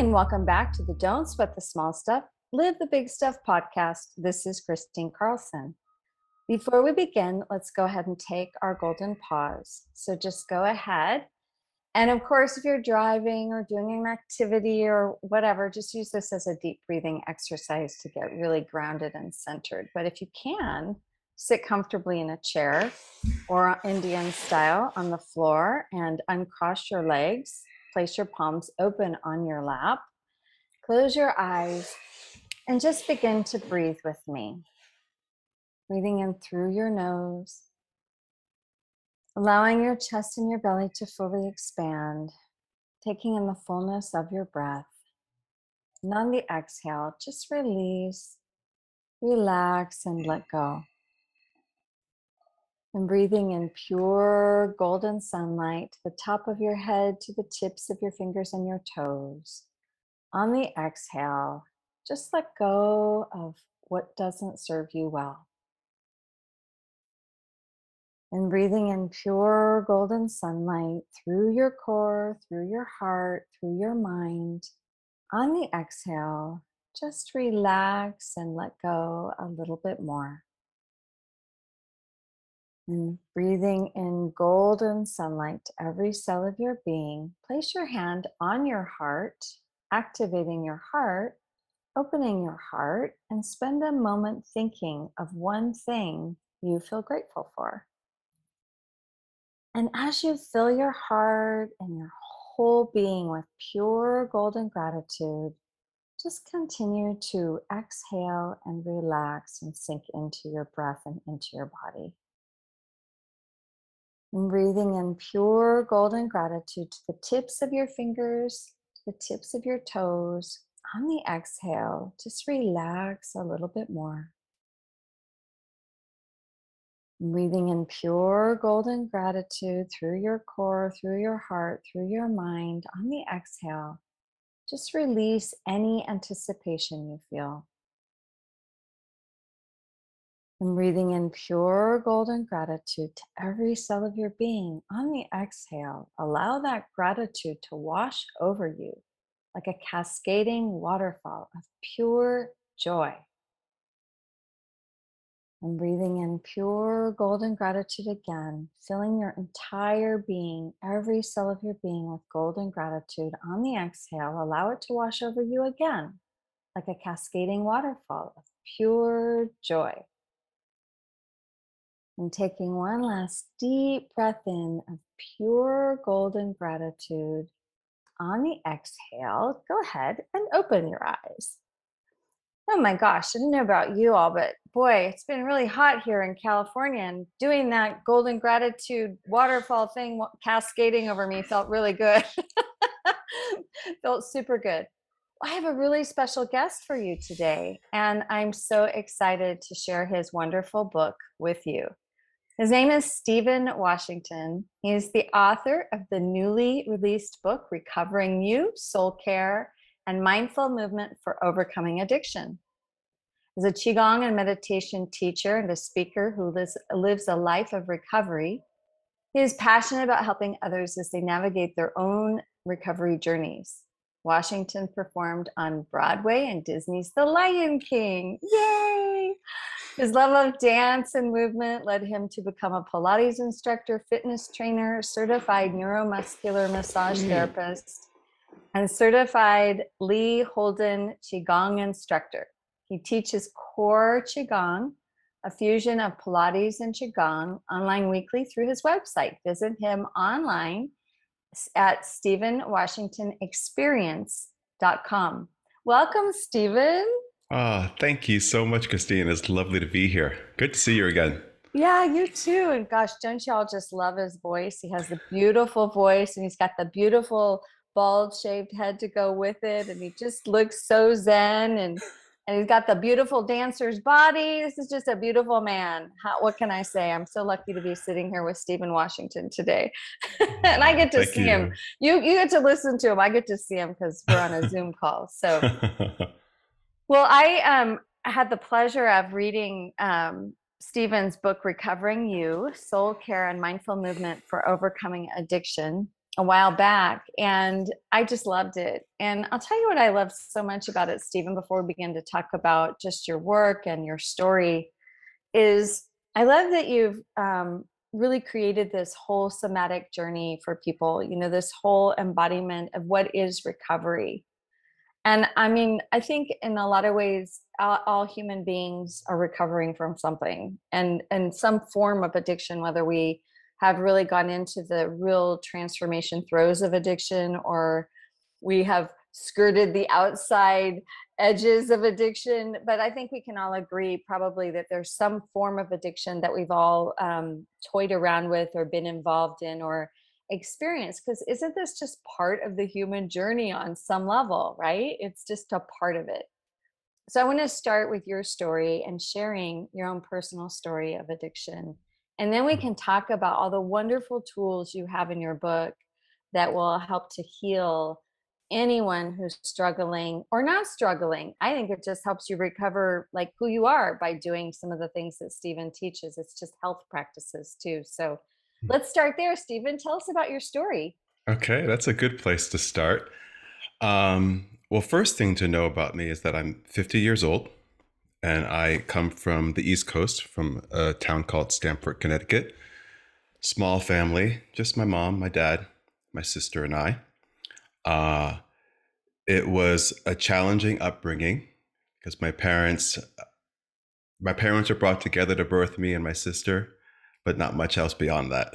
And welcome back to the Don't Sweat the Small Stuff, Live the Big Stuff podcast. This is Kristine Carlson. Before we begin, let's go ahead and take our golden pause. So just go ahead. And of course, if you're driving or doing an activity or whatever, just use this as a deep breathing exercise to get really grounded and centered. But if you can, sit comfortably in a chair or Indian style on the floor and uncross your legs Place your palms open on your lap. Close your eyes and just begin to breathe with me. Breathing in through your nose, allowing your chest and your belly to fully expand, taking in the fullness of your breath. And on the exhale, just release, relax, and let go. And breathing in pure golden sunlight to the top of your head, to the tips of your fingers and your toes. On the exhale, just let go of what doesn't serve you well. And breathing in pure golden sunlight through your core, through your heart, through your mind. On the exhale, just relax and let go a little bit more. And breathing in golden sunlight to every cell of your being, place your hand on your heart, activating your heart, opening your heart, and spend a moment thinking of one thing you feel grateful for. And as you fill your heart and your whole being with pure golden gratitude, just continue to exhale and relax and sink into your breath and into your body. Breathing in pure golden gratitude to the tips of your fingers, to the tips of your toes. On the exhale, just relax a little bit more. Breathing in pure golden gratitude through your core, through your heart, through your mind. On the exhale, just release any anticipation you feel. And breathing in pure golden gratitude to every cell of your being. On the exhale, allow that gratitude to wash over you like a cascading waterfall of pure joy. And breathing in pure golden gratitude again, filling your entire being, every cell of your being with golden gratitude. On the exhale, allow it to wash over you again like a cascading waterfall of pure joy. And taking one last deep breath in of pure golden gratitude. On the exhale, go ahead and open your eyes. Oh my gosh, I don't know about you all, but boy, it's been really hot here in California, and doing that golden gratitude waterfall thing cascading over me felt really good. felt super good. I have a really special guest for you today, and I'm so excited to share his wonderful book with you. His name is Stephen Washington. He is the author of the newly released book, Recovering You, Soul Care, and Mindful Movement for Overcoming Addiction. As a Qigong and meditation teacher and a speaker who lives, lives a life of recovery, he is passionate about helping others as they navigate their own recovery journeys. Washington performed on Broadway and Disney's The Lion King. Yay! His love of dance and movement led him to become a Pilates instructor, fitness trainer, certified neuromuscular massage mm. therapist, and certified Lee Holden Qigong instructor. He teaches core Qigong, a fusion of Pilates and Qigong, online weekly through his website. Visit him online at StephenWashingtonExperience.com. Welcome, Stephen. Oh, thank you so much, Kristine. It's lovely to be here. Good to see you again. Yeah, you too. And gosh, don't y'all just love his voice? He has the beautiful voice and he's got the beautiful bald shaved head to go with it and he just looks so zen and and he's got the beautiful dancer's body this is just a beautiful man How, what can i say i'm so lucky to be sitting here with stephen washington today and i get to Thank see you. him you you get to listen to him i get to see him because we're on a zoom call so well i um had the pleasure of reading um Stephen's book, Recovering You Soul Care and Mindful Movement for Overcoming Addiction, a while back. And I just loved it. And I'll tell you what I love so much about it, Stephen, before we begin to talk about just your work and your story, is I love that you've um, really created this whole somatic journey for people, you know, this whole embodiment of what is recovery and i mean i think in a lot of ways all, all, human beings are recovering from something and and some form of addiction whether we have really gone into the real transformation throes of addiction or we have skirted the outside edges of addiction but i think we can all agree probably that there's some form of addiction that we've all um, toyed around with or been involved in or experience because isn't this just part of the human journey on some level right? It's just a part of it. So i want to start with your story and sharing your own personal story of addiction and then we mm-hmm. can talk about all the wonderful tools you have in your book that will help to heal anyone who's struggling or not struggling. I think it just helps you recover like who you are by doing some of the things that stephen teaches. It's just health practices too. So let's start there stephen. Tell us about your story. Okay that's a good place to start. Um, well first thing to know about me is that i'm 50 years old and i come from the east coast from a town called stamford connecticut. Small family just my mom my dad my sister and i. Uh, it was a challenging upbringing because my parents my parents were brought together to birth me and my sister but not much else beyond that.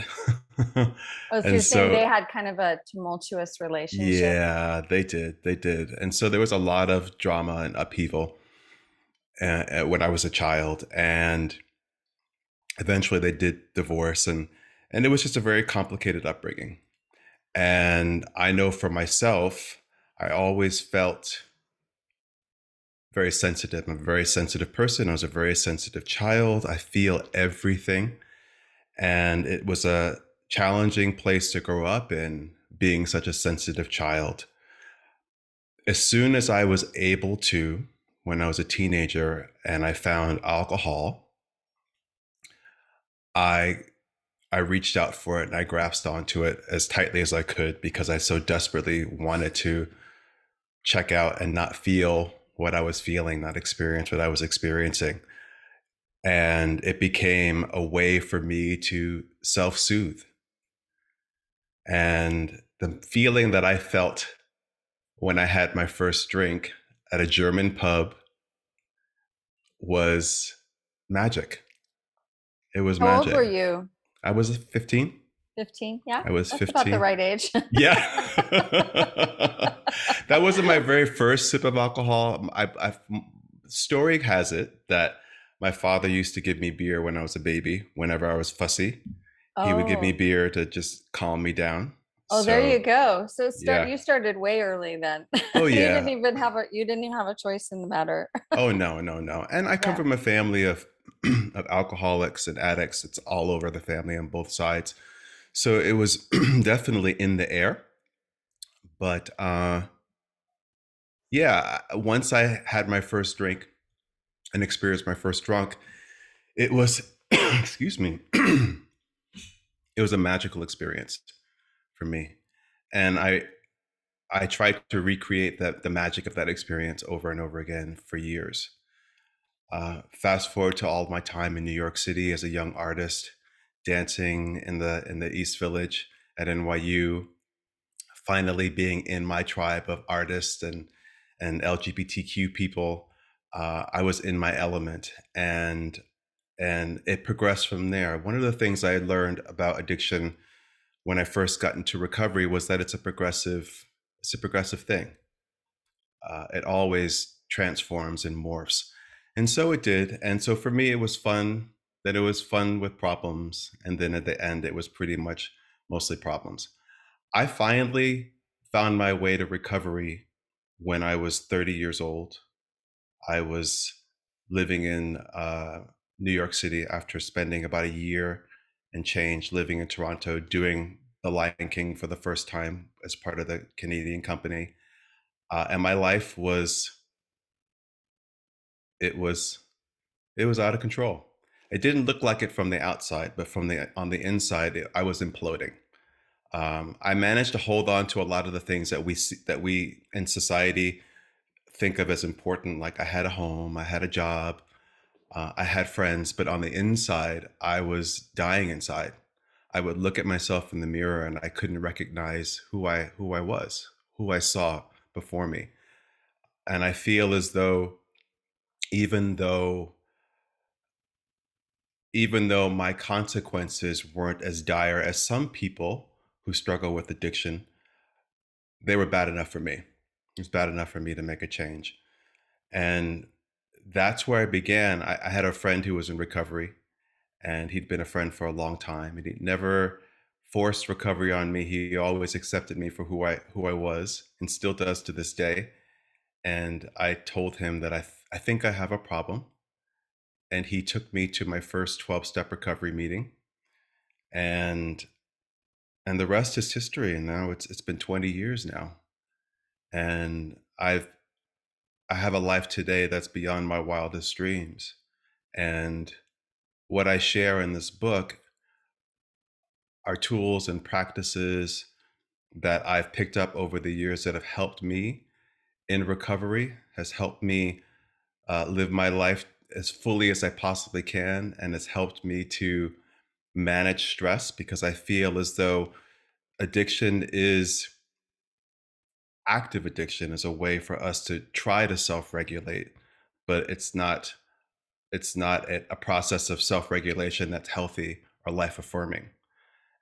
oh, so you're so, saying they had kind of a tumultuous relationship. Yeah, they did. They did. And so there was a lot of drama and upheaval uh, when I was a child. And eventually they did divorce and and it was just a very complicated upbringing. And I know for myself, I always felt very sensitive. I'm a very sensitive person. I was a very sensitive child. I feel everything and it was a challenging place to grow up in being such a sensitive child. As soon as i was able to when i was a teenager and i found alcohol i i reached out for it and i grasped onto it as tightly as i could because i so desperately wanted to check out and not feel what i was feeling not experience what i was experiencing and it became a way for me to self soothe. And the feeling that I felt when I had my first drink at a German pub was magic. It was How magic. How old were you? I was 15. 15, yeah. I was That's 15. about the right age. yeah. that wasn't my very first sip of alcohol. I, I, story has it that my father used to give me beer when I was a baby. Whenever I was fussy, oh. he would give me oh. beer to just calm me down. Oh, so, there you go. So start, yeah. you started way early then. Oh yeah. you didn't even have a you didn't even have a choice in the matter. oh no, no, no. And I come yeah. from a family of of alcoholics and addicts. It's all over the family on both sides. So it was definitely in the air. But uh yeah, once I had my first drink, and experienced my first drunk, it was, excuse me, it was a magical experience for me. And I, I tried to recreate that the magic of that experience over and over again for years. Uh, fast forward to all my time in New York City as a young artist, dancing in the in the East Village at NYU, finally being in my tribe of artists and and LGBTQ people uh, I was in my element and and it progressed from there. One of the things I learned about addiction when I first got into recovery was that it's a progressive it's a progressive thing. Uh, it always transforms and morphs, and so it did. And so for me, it was fun. That it was fun with problems, and then at the end, it was pretty much mostly problems. I finally found my way to recovery when I was 30 years old. I was living in uh, New York City after spending about a year and change living in Toronto, doing The Lion King for the first time as part of the Canadian company. Uh, and my life was, it was, it was out of control. It didn't look like it from the outside, but from the on the inside, it, I was imploding. Um, I managed to hold on to a lot of the things that we see, that we in society think of as important. Like I had a home, I had a job, uh, I had friends, but on the inside, I was dying inside. I would look at myself in the mirror and I couldn't recognize who I who I was, who I saw before me. And I feel as though even though even though my consequences weren't as dire as some people who struggle with addiction, they were bad enough for me. It was bad enough for me to make a change. And that's where I began. I, I, had a friend who was in recovery, and he'd been a friend for a long time, and he never forced recovery on me. He always accepted me for who I who I was, and still does to this day. And I told him that I th- I think I have a problem, and he took me to my first twelve step recovery meeting, and and the rest is history. And now it's it's been twenty years now, and I've I have a life today that's beyond my wildest dreams. And what I share in this book are tools and practices that I've picked up over the years that have helped me in recovery, has helped me uh, live my life as fully as I possibly can, and has helped me to manage stress because I feel as though addiction is active addiction is a way for us to try to self-regulate but it's not it's not a, process of self-regulation that's healthy or life affirming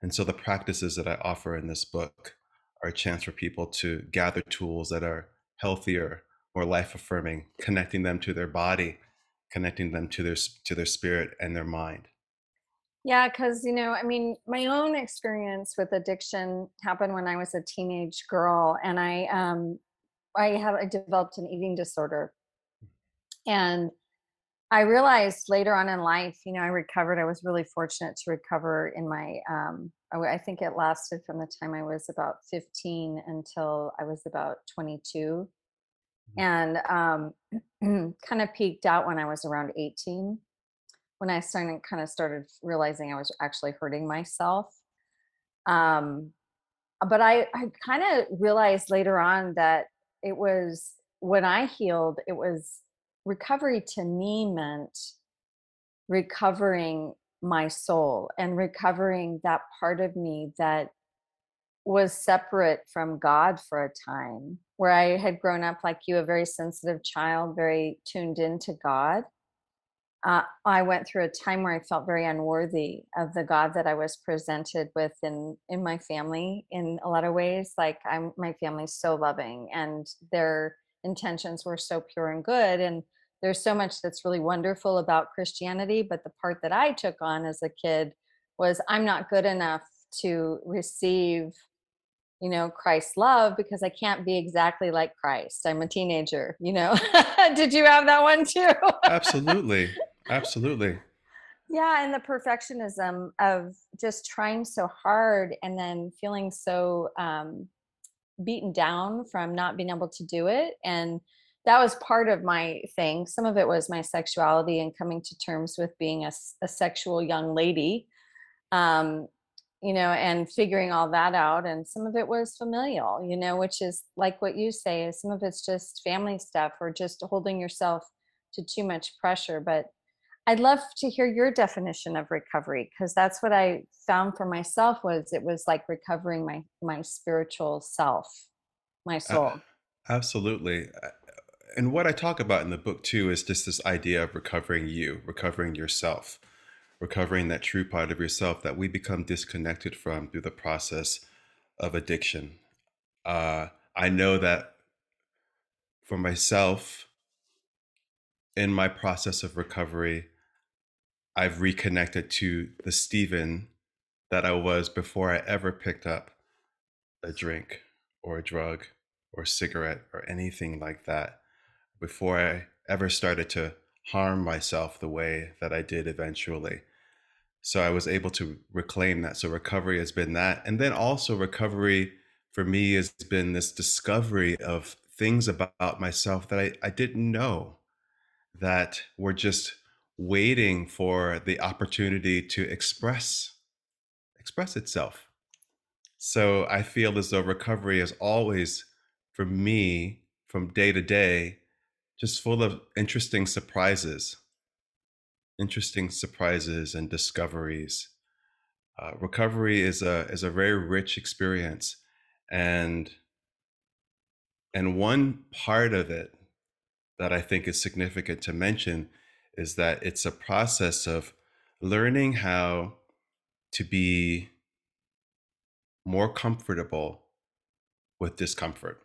and so the practices that i offer in this book are a chance for people to gather tools that are healthier more life affirming connecting them to their body connecting them to their to their spirit and their mind yeah, because, you know, I mean, my own experience with addiction happened when I was a teenage girl and I um I have I developed an eating disorder. And I realized later on in life, you know, I recovered. I was really fortunate to recover in my um I, I think it lasted from the time I was about 15 until I was about 22 mm-hmm. and um kind of peaked out when I was around 18 when I started kind of started realizing I was actually hurting myself. Um, but I, I kind of realized later on that it was when I healed, it was recovery to me meant recovering my soul and recovering that part of me that was separate from God for a time, where I had grown up like you, a very sensitive child, very tuned into God uh, I went through a time where I felt very unworthy of the God that I was presented with in in my family in a lot of ways. Like I'm, my family's so loving, and their intentions were so pure and good, and there's so much that's really wonderful about Christianity. But the part that I took on as a kid was I'm not good enough to receive you know christ's love because i can't be exactly like christ i'm a teenager you know did you have that one too absolutely Absolutely. Yeah, and the perfectionism of just trying so hard and then feeling so um, beaten down from not being able to do it. And that was part of my thing. Some of it was my sexuality and coming to terms with being a, a sexual young lady, um, you know, and figuring all that out. And some of it was familial, you know, which is like what you say, is some of it's just family stuff or just holding yourself to too much pressure. But I'd love to hear your definition of recovery because that's what I found for myself was it was like recovering my my spiritual self, my soul. Uh, absolutely. And what I talk about in the book too is just this idea of recovering you, recovering yourself, recovering that true part of yourself that we become disconnected from through the process of addiction. Uh, I know that for myself, in my process of recovery, I've reconnected to the Stephen that I was before I ever picked up a drink or a drug or a cigarette or anything like that before I ever started to harm myself the way that I did eventually. So I was able to reclaim that. So recovery has been that. And then also, recovery for me has been this discovery of things about myself that I, I didn't know that were just waiting for the opportunity to express express itself. So I feel as though recovery is always for me from day to day just full of interesting surprises interesting surprises and discoveries uh, recovery is a is a very rich experience and and one part of it that I think is significant to mention is that it's a process of learning how to be more comfortable with discomfort.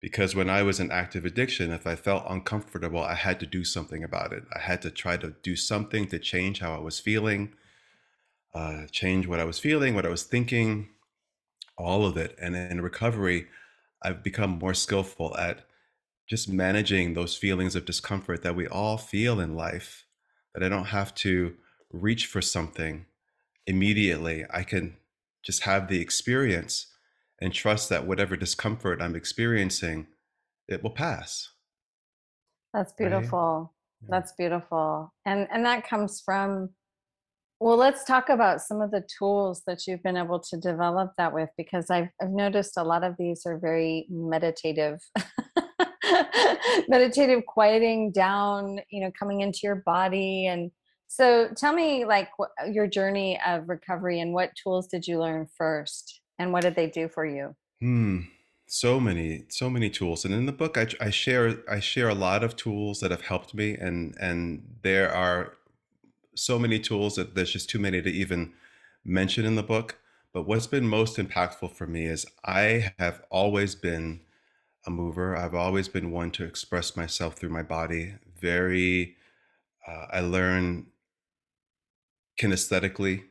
Because when I was in active addiction, if I felt uncomfortable, I had to do something about it. I had to try to do something to change how I was feeling, uh, change what I was feeling, what I was thinking, all of it. And in recovery, I've become more skillful at just managing those feelings of discomfort that we all feel in life, that I don't have to reach for something immediately. I can just have the experience and trust that whatever discomfort I'm experiencing, it will pass. That's beautiful. Yeah. That's beautiful. And and that comes from well, let's talk about some of the tools that you've been able to develop that with because I've I've noticed a lot of these are very meditative. meditative quieting down, you know, coming into your body and so tell me like what, your journey of recovery and what tools did you learn first and what did they do for you? Hmm. So many, so many tools, and in the book, I, I share I share a lot of tools that have helped me, and and there are so many tools that there's just too many to even mention in the book. But what's been most impactful for me is I have always been a mover. I've always been one to express myself through my body. Very, uh, I learn kinesthetically.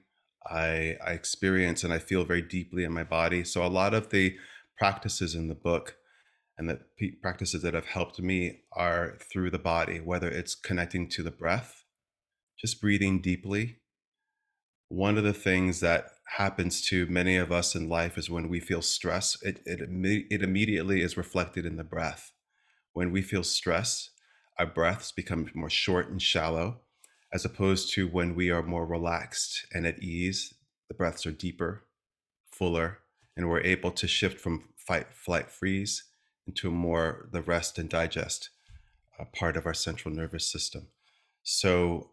I, I experience and I feel very deeply in my body. So a lot of the practices in the book and the practices that have helped me are through the body, whether it's connecting to the breath, just breathing deeply. One of the things that happens to many of us in life is when we feel stress, it, it, it immediately is reflected in the breath. When we feel stress, our breaths become more short and shallow, as opposed to when we are more relaxed and at ease, the breaths are deeper, fuller, and we're able to shift from fight, flight, freeze into more the rest and digest uh, part of our central nervous system. So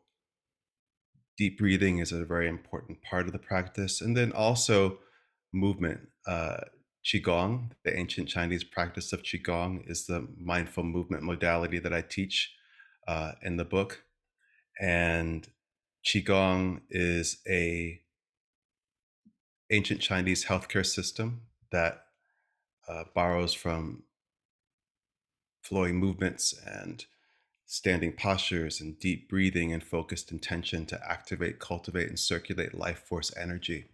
deep breathing is a very important part of the practice. And then also movement. Uh, Qigong, the ancient Chinese practice of Qigong, is the mindful movement modality that I teach uh, in the book. And Qigong is a ancient Chinese healthcare system that uh, borrows from flowing movements and standing postures and deep breathing and focused intention to activate, cultivate, and circulate life force energy.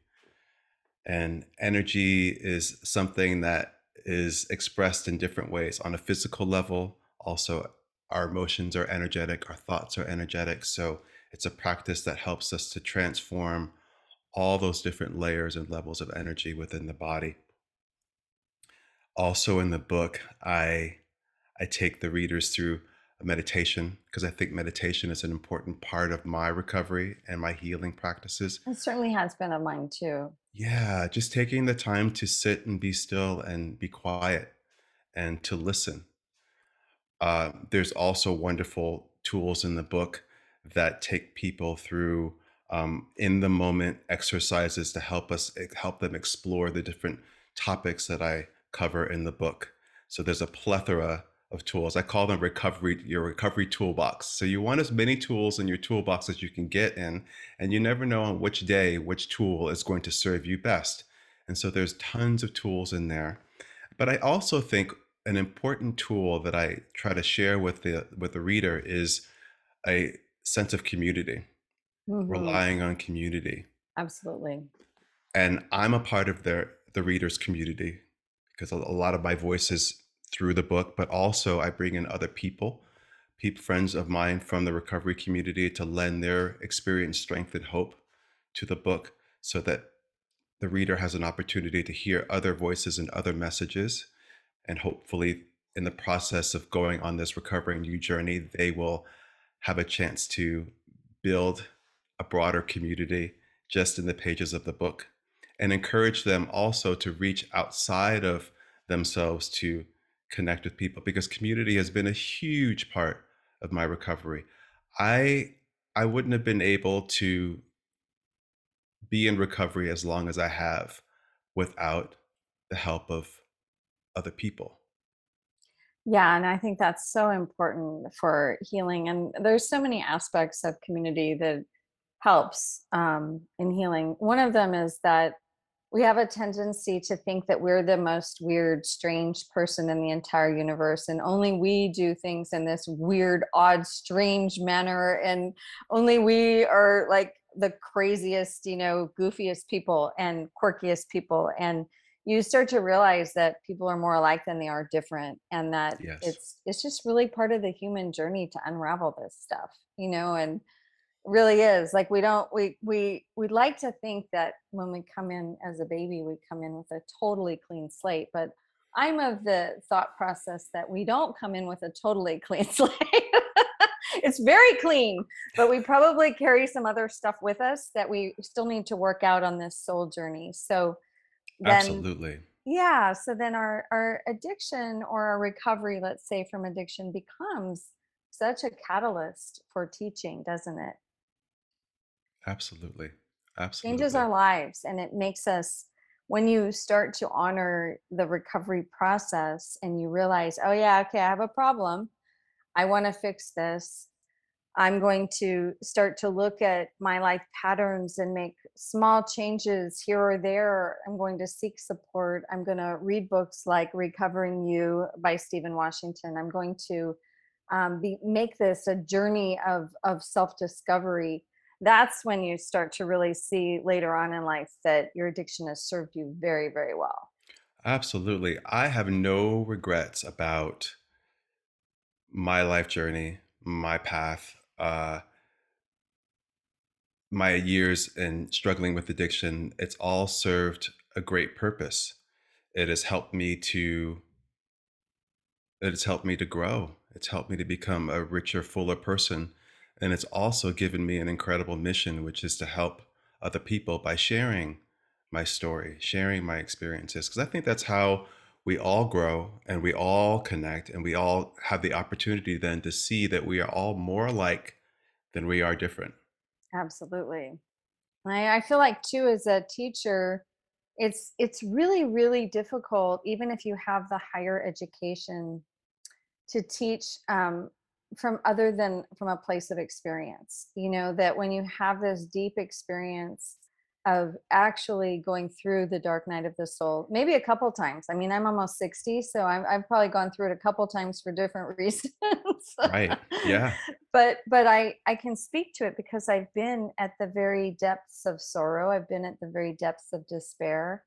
And energy is something that is expressed in different ways on a physical level. Also, our emotions are energetic, our thoughts are energetic. So, it's a practice that helps us to transform all those different layers and levels of energy within the body. Also, in the book, I I take the readers through meditation because I think meditation is an important part of my recovery and my healing practices. It certainly has been of mine too. Yeah, just taking the time to sit and be still and be quiet and to listen. Uh, there's also wonderful tools in the book that take people through um, in the moment exercises to help us eh, help them explore the different topics that I cover in the book. So there's a plethora of tools. I call them recovery, your recovery toolbox. So you want as many tools in your toolbox as you can get in, and you never know on which day which tool is going to serve you best. And so there's tons of tools in there. But I also think an important tool that I try to share with the with the reader is a sense of community, hmm relying on community. Absolutely. And I'm a part of their the readers community because a lot of my voice is through the book, but also I bring in other people, people friends of mine from the recovery community to lend their experience, strength, and hope to the book so that the reader has an opportunity to hear other voices and other messages. And hopefully, in the process of going on this recovering new journey, they will have a chance to build a broader community just in the pages of the book and encourage them also to reach outside of themselves to connect with people because community has been a huge part of my recovery. I I wouldn't have been able to be in recovery as long as I have without the help of other people. Yeah, and I think that's so important for healing. And there's so many aspects of community that helps um, in healing. One of them is that we have a tendency to think that we're the most weird, strange person in the entire universe, and only we do things in this weird, odd, strange manner, and only we are like the craziest, you know, goofiest people and quirkiest people. And you start to realize that people are more alike than they are different, and that Yes. it's it's just really part of the human journey to unravel this stuff, you know, and really is like we don't we we we like to think that when we come in as a baby we come in with a totally clean slate but i'm of the thought process that we don't come in with a totally clean slate it's very clean but we probably carry some other stuff with us that we still need to work out on this soul journey so then Absolutely. yeah so then our our addiction or our recovery let's say from addiction becomes such a catalyst for teaching doesn't it Absolutely. Absolutely. Changes our lives and it makes us when you start to honor the recovery process and you realize oh yeah okay i have a problem. I want to fix this. I'm going to start to look at my life patterns and make small changes here or there. I'm going to seek support. I'm going to read books like recovering you by stephen washington. I'm going to um, be, make this a journey of of self discovery that's when you start to really see later on in life that your addiction has served you very very well Absolutely. I have no regrets about my life journey, my path, uh, my years in struggling with addiction. It's all served a great purpose. It has helped me to it has helped me to grow. It's helped me to become a richer, fuller person. And it's also given me an incredible mission, which is to help other people by sharing my story, sharing my experiences. Because I think that's how we all grow and we all connect and we all have the opportunity then to see that we are all more alike than we are different. absolutely I, I feel like too as a teacher it's it's really really difficult even if you have the higher education to teach um, from other than from a place of experience you know that when you have this deep experience of actually going through the dark night of the soul maybe a couple times i mean i'm almost 60 so I'm, i've probably gone through it a couple times for different reasons Right. Yeah. but but i i can speak to it because i've been at the very depths of sorrow i've been at the very depths of despair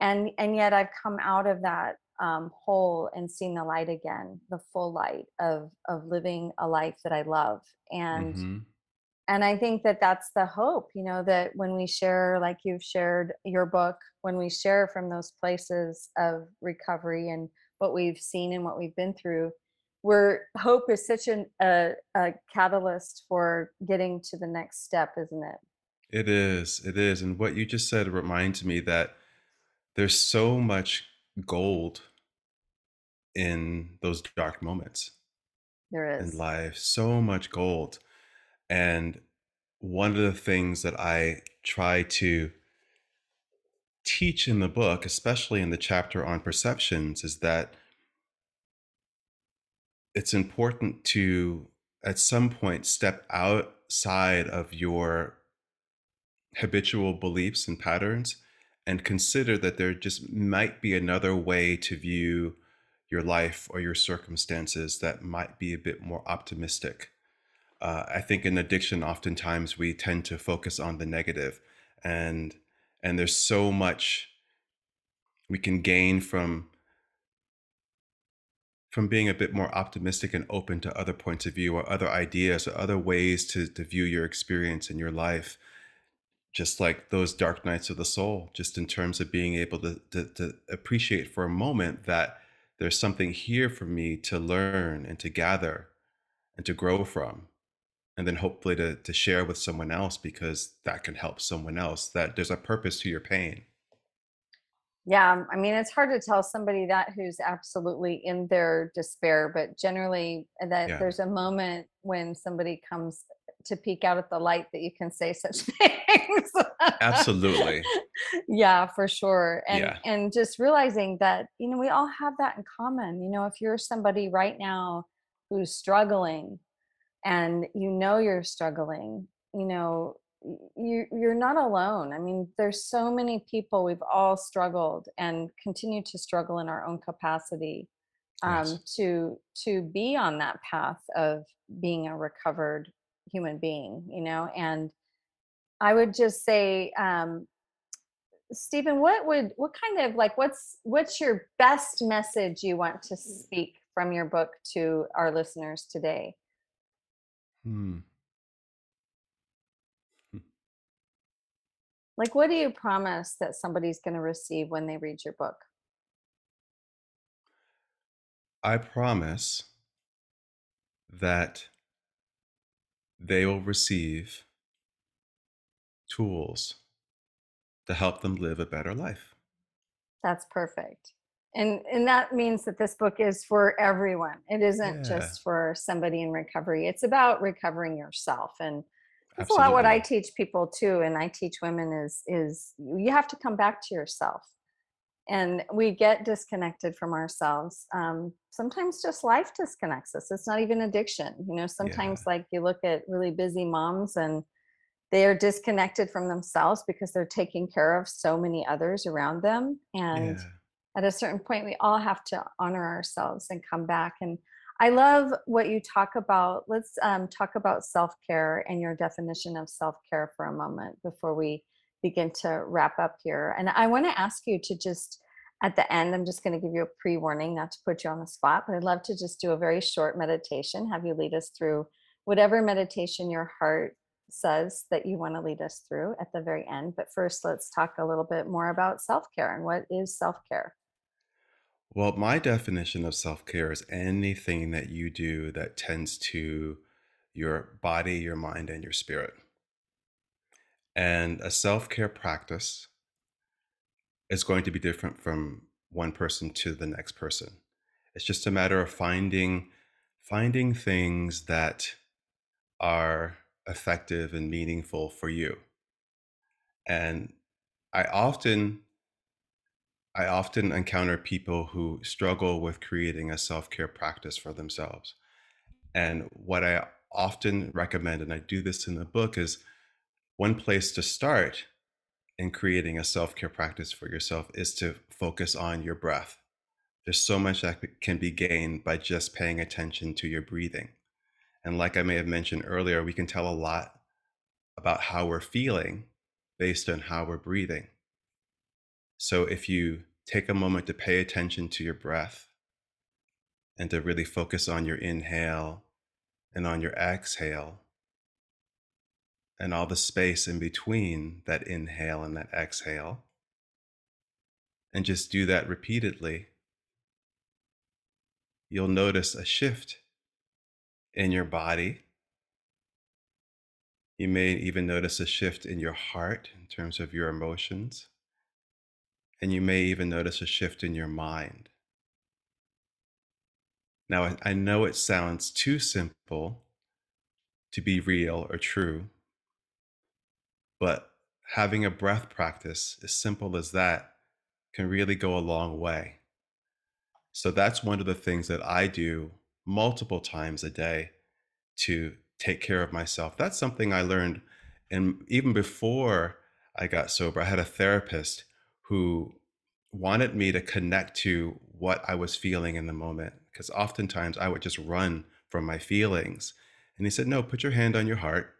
and and yet i've come out of that um, hole and seeing the light again the full light of of living a life that i love and hmm and i think that that's the hope you know that when we share like you've shared your book when we share from those places of recovery and what we've seen and what we've been through where hope is such an, a, a catalyst for getting to the next step isn't it It is. It is. And what you just said reminds me that there's so much gold in those dark moments there in life, so much gold. And one of the things that I try to teach in the book, especially in the chapter on perceptions, is that it's important to, at some point, step outside of your habitual beliefs and patterns and consider that there just might be another way to view your life or your circumstances that might be a bit more optimistic. Uh, I think in addiction, oftentimes we tend to focus on the negative, and and there's so much we can gain from from being a bit more optimistic and open to other points of view or other ideas or other ways to, to view your experience in your life just like those dark nights of the soul just in terms of being able to, to, to appreciate for a moment that there's something here for me to learn and to gather and to grow from and then hopefully to, to share with someone else because that can help someone else that there's a purpose to your pain. Yeah, um, I mean, it's hard to tell somebody that who's absolutely in their despair, but generally that yeah. there's a moment when somebody comes to peek out at the light that you can say such things. absolutely Yeah, for sure. And yeah and just realizing that, you know, we all have that in common. You know, if you're somebody right now who's struggling and you know you're struggling, you know, you you're not alone. I mean, there's so many people we've all struggled and continue to struggle in our own capacity yes um, to to be on that path of being a recovered human being, you know. And I would just say, um, Stephen, what would what kind of like what's what's your best message you want to speak from your book to our listeners today? Hmm. Like, what do you promise that somebody's going to receive when they read your book? i promise that they will receive tools to help them live a better life. That's perfect. And and that means that this book is for everyone. It isn't Yeah, just for somebody in recovery. It's about recovering yourself. And that's a lot what I teach people too. And I teach women is is you have to come back to yourself. And we get disconnected from ourselves. Um, sometimes just life disconnects us. It's not even addiction. You know, Yeah, sometimes like you look at really busy moms and they are disconnected from themselves because they're taking care of so many others around them. And yeah. at a certain point we all have to honor ourselves and come back and i love what you talk about let's um, talk about self-care and your definition of self-care for a moment before we begin to wrap up here and i want to ask you to just at the end i'm just going to give you a pre-warning not to put you on the spot but i'd love to just do a very short meditation have you lead us through whatever meditation your heart says that you want to lead us through at the very end but first let's talk a little bit more about self-care and what is self-care Well, my definition of self care is anything that you do that tends to your body, your mind, and your spirit. And a self care practice is going to be different from one person to the next person. It's just a matter of finding finding things that are effective and meaningful for you. And I often I often encounter people who struggle with creating a self-care practice for themselves. And what I often recommend, and I do this in the book, is one place to start in creating a self-care practice for yourself is to focus on your breath. There's so much that can be gained by just paying attention to your breathing. And like I may have mentioned earlier, we can tell a lot about how we're feeling based on how we're breathing. So if you take a moment to pay attention to your breath and to really focus on your inhale and on your exhale and all the space in between that inhale and that exhale, and just do that repeatedly, you'll notice a shift in your body. You may even notice a shift in your heart in terms of your emotions, and you may even notice a shift in your mind. Now, I, know it sounds too simple to be real or true, but having a breath practice as simple as that can really go a long way. So that's one of the things that I do multiple times a day to take care of myself. That's something I learned and even before I got sober, I had a therapist who wanted me to connect to what I was feeling in the moment because oftentimes I would just run from my feelings. And he said, "No, put your hand on your heart,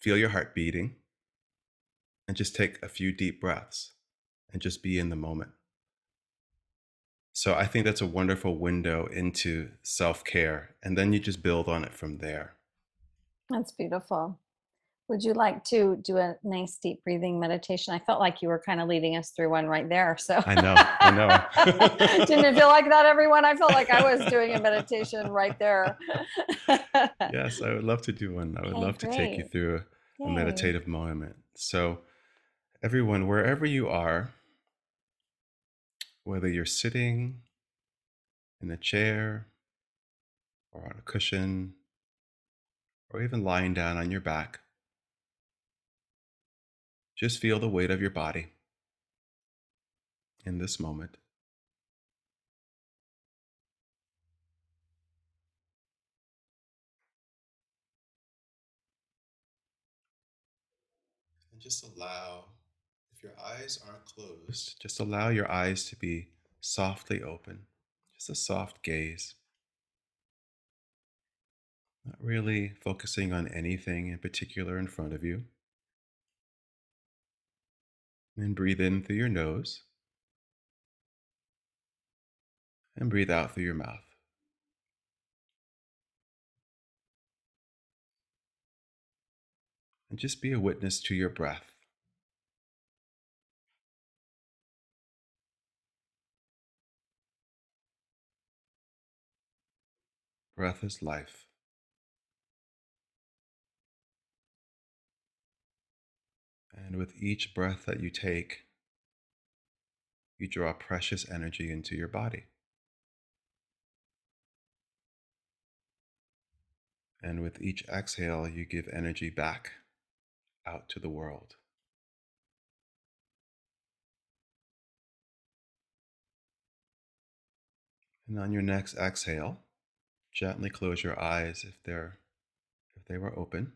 feel your heart beating, and just take a few deep breaths." and just be in the moment. So I think that's a wonderful window into self care. And then you just build on it from there. That's beautiful. Would you like to do a nice deep breathing meditation? I felt like you were kind of leading us through one right there. So I know, I know. didn't it feel like that, everyone? I felt like I was doing a meditation right there. yes, I would love to do one. I would Okay, love to take you through a, a meditative moment. So, everyone, wherever you are, whether you're sitting in a chair or on a cushion or even lying down on your back, just feel the weight of your body in this moment. And just allow, if your eyes aren't closed, just allow your eyes to be softly open, just a soft gaze, not really focusing on anything in particular in front of you. And breathe in through your nose and breathe out through your mouth. And just be a witness to your breath. Breath is life. And with each breath that you take, you draw precious energy into your body. And with each exhale, you give energy back out to the world. And on your next exhale, gently close your eyes if they're if they were open.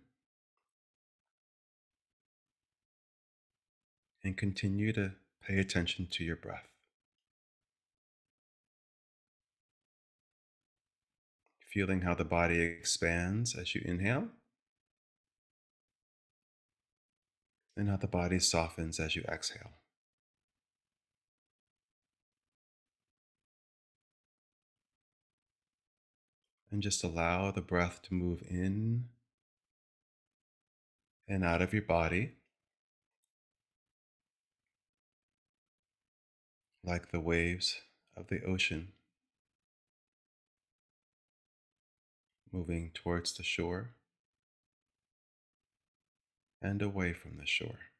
And continue to pay attention to your breath. Feeling how the body expands as you inhale and how the body softens as you exhale. And just allow the breath to move in and out of your body like the waves of the ocean moving towards the shore and away from the shore.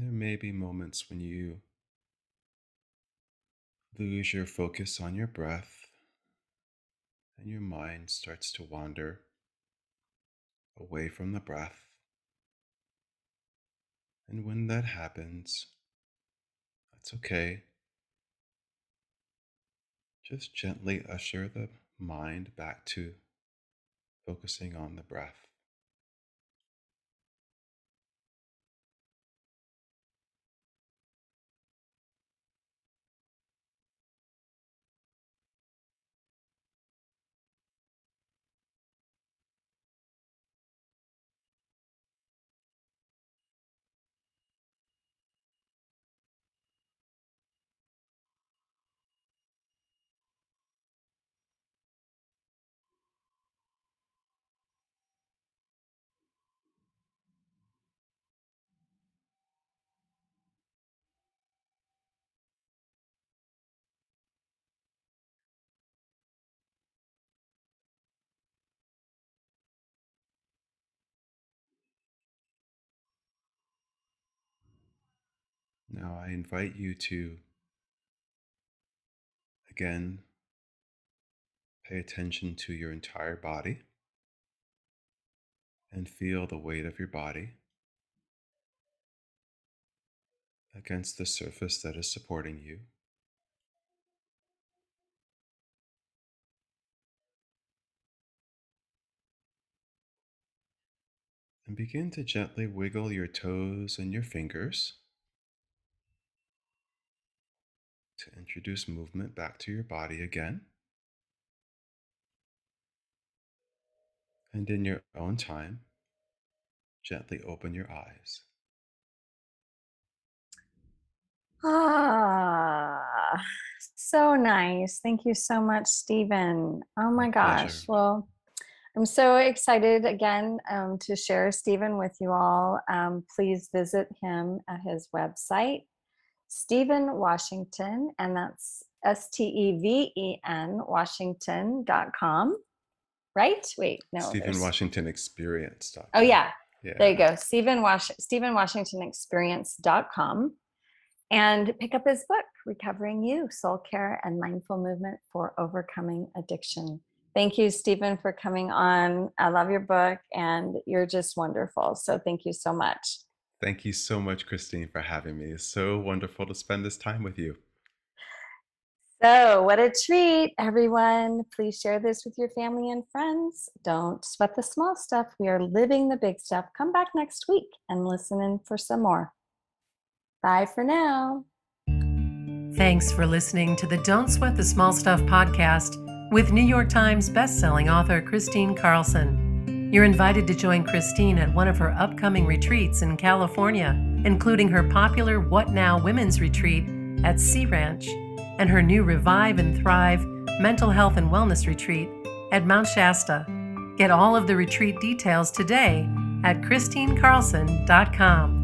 There may be moments when you lose your focus on your breath and your mind starts to wander away from the breath. And when that happens, that's okay. Just gently usher the mind back to focusing on the breath. Now I invite you to again pay attention to your entire body and feel the weight of your body against the surface that is supporting you. And begin to gently wiggle your toes and your fingers to introduce movement back to your body again. And in your own time, gently open your eyes. Ah, so nice. Thank you so much, Steven. Oh my gosh. pleasure. Well, I'm so excited again um, to share Steven with you all. Um, please visit him at his website, Steven Washington, and that's S T E V E N Washington.com. Right? Wait, no. Steven there's- Washington Experience. Oh, yeah. Yeah. There you go. Steven Wash Steven Washington Experience.com and pick up his book, Recovering You, Soul Care and Mindful Movement for Overcoming Addiction. Thank you, Steven, for coming on. I love your book and you're just wonderful. So thank you so much. Thank you so much, Kristine, for having me. It's so wonderful to spend this time with you. So, what a treat, everyone. Please share this with your family and friends. Don't sweat the small stuff. We are living the big stuff. Come back next week and listen in for some more. Bye for now. Thanks for listening to the Don't Sweat the Small Stuff podcast with New York Times bestselling author Kristine Carlson. You're invited to join Kristine at one of her upcoming retreats in California, including her popular What Now Women's Retreat at Sea Ranch and her new Revive and Thrive Mental Health and Wellness Retreat at Mount Shasta. Get all of the retreat details today at KristineCarlson.com.